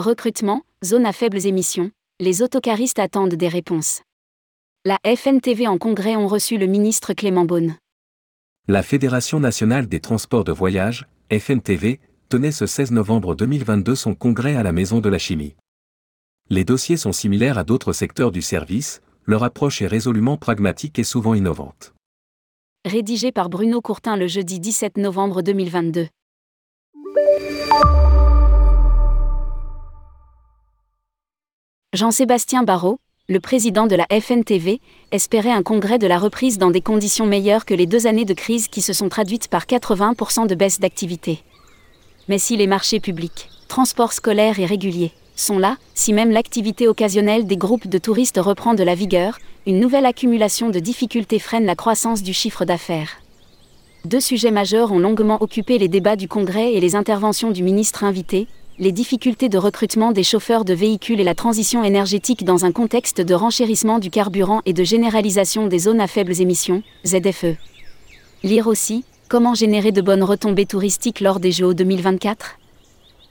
Recrutement, zone à faibles émissions, les autocaristes attendent des réponses. La FNTV en congrès ont reçu le ministre Clément Beaune. La Fédération nationale des transports de voyage, FNTV, tenait ce 16 novembre 2022 son congrès à la Maison de la Chimie. Les dossiers sont similaires à d'autres secteurs du service, leur approche est résolument pragmatique et souvent innovante. Rédigé par Bruno Courtin le jeudi 17 novembre 2022. Jean-Sébastien Barrault, le président de la FNTV, espérait un congrès de la reprise dans des conditions meilleures que les deux années de crise qui se sont traduites par 80% de baisse d'activité. Mais si les marchés publics, transports scolaires et réguliers, sont là, si même l'activité occasionnelle des groupes de touristes reprend de la vigueur, une nouvelle accumulation de difficultés freine la croissance du chiffre d'affaires. Deux sujets majeurs ont longuement occupé les débats du Congrès et les interventions du ministre invité, les difficultés de recrutement des chauffeurs de véhicules et la transition énergétique dans un contexte de renchérissement du carburant et de généralisation des zones à faibles émissions, ZFE. Lire aussi, comment générer de bonnes retombées touristiques lors des Jeux 2024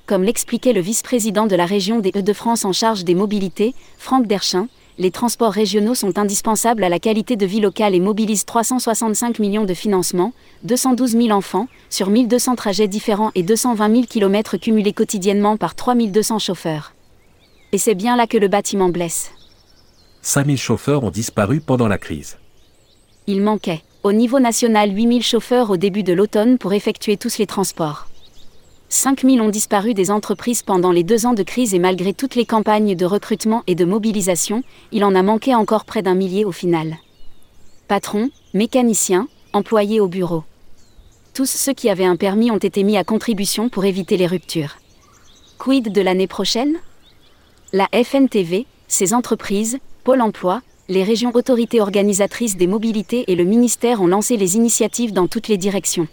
Comme l'expliquait le vice-président de la région des Hauts-de-France en charge des mobilités, Franck Derchin, les transports régionaux sont indispensables à la qualité de vie locale et mobilisent 365 millions de financements, 212 000 enfants, sur 1200 trajets différents et 220 000 km cumulés quotidiennement par 3200 chauffeurs. Et c'est bien là que le bâtiment blesse. 5000 chauffeurs ont disparu pendant la crise. Il manquait, au niveau national, 8000 chauffeurs au début de l'automne pour effectuer tous les transports. 5000 ont disparu des entreprises pendant les deux ans de crise et malgré toutes les campagnes de recrutement et de mobilisation, il en a manqué encore près d'un millier au final. Patrons, mécaniciens, employés au bureau. Tous ceux qui avaient un permis ont été mis à contribution pour éviter les ruptures. Quid de l'année prochaine? La FNTV, ses entreprises, Pôle emploi, les régions autorités organisatrices des mobilités et le ministère ont lancé les initiatives dans toutes les directions.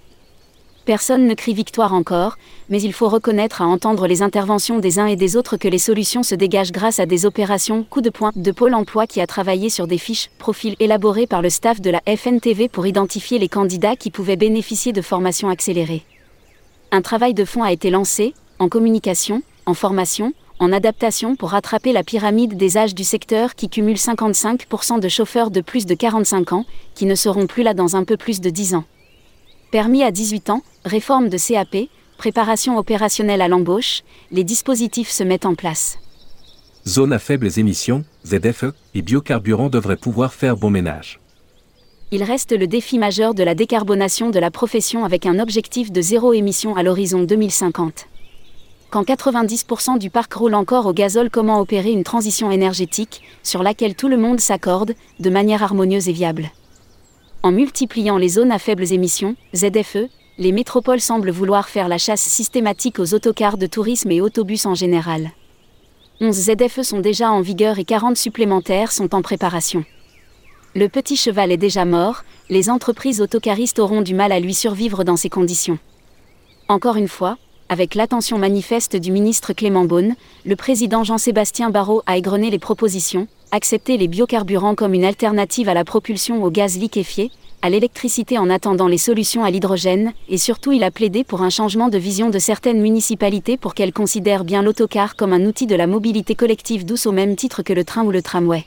Personne ne crie victoire encore, mais il faut reconnaître à entendre les interventions des uns et des autres que les solutions se dégagent grâce à des opérations coup de poing de Pôle emploi qui a travaillé sur des fiches, profils élaborés par le staff de la FNTV pour identifier les candidats qui pouvaient bénéficier de formations accélérées. Un travail de fond a été lancé, en communication, en formation, en adaptation pour rattraper la pyramide des âges du secteur qui cumule 55% de chauffeurs de plus de 45 ans, qui ne seront plus là dans un peu plus de 10 ans. Permis à 18 ans, réforme de CAP, préparation opérationnelle à l'embauche, les dispositifs se mettent en place. Zone à faibles émissions, ZFE, et biocarburants devraient pouvoir faire bon ménage. Il reste le défi majeur de la décarbonation de la profession avec un objectif de zéro émission à l'horizon 2050. Quand 90% du parc roule encore au gazole, comment opérer une transition énergétique, sur laquelle tout le monde s'accorde, de manière harmonieuse et viable? En multipliant les zones à faibles émissions, ZFE, les métropoles semblent vouloir faire la chasse systématique aux autocars de tourisme et autobus en général. 11 ZFE sont déjà en vigueur et 40 supplémentaires sont en préparation. Le petit cheval est déjà mort, les entreprises autocaristes auront du mal à lui survivre dans ces conditions. Encore une fois, avec l'attention manifeste du ministre Clément Beaune, le président Jean-Sébastien Barrault a égrené les propositions, accepter les biocarburants comme une alternative à la propulsion au gaz liquéfié, à l'électricité en attendant les solutions à l'hydrogène, et surtout il a plaidé pour un changement de vision de certaines municipalités pour qu'elles considèrent bien l'autocar comme un outil de la mobilité collective douce au même titre que le train ou le tramway.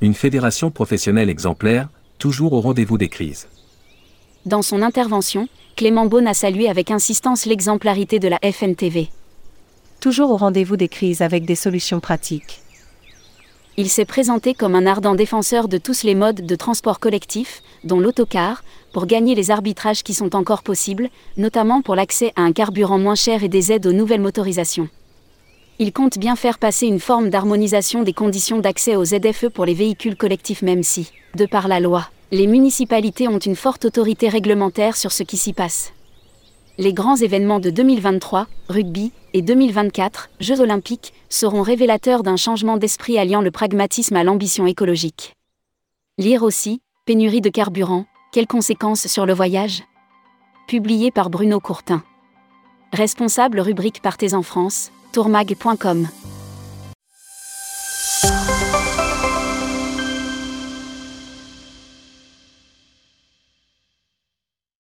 Une fédération professionnelle exemplaire, toujours au rendez-vous des crises. Dans son intervention, Clément Beaune a salué avec insistance l'exemplarité de la FNTV. Toujours au rendez-vous des crises avec des solutions pratiques il s'est présenté comme un ardent défenseur de tous les modes de transport collectif, dont l'autocar, pour gagner les arbitrages qui sont encore possibles, notamment pour l'accès à un carburant moins cher et des aides aux nouvelles motorisations. Il compte bien faire passer une forme d'harmonisation des conditions d'accès aux ZFE pour les véhicules collectifs même si, de par la loi, les municipalités ont une forte autorité réglementaire sur ce qui s'y passe. Les grands événements de 2023, rugby, et 2024, Jeux olympiques, seront révélateurs d'un changement d'esprit alliant le pragmatisme à l'ambition écologique. Lire aussi, Pénurie de carburant, quelles conséquences sur le voyage? Publié par Bruno Courtin. Responsable rubrique Partez en France, tourmag.com.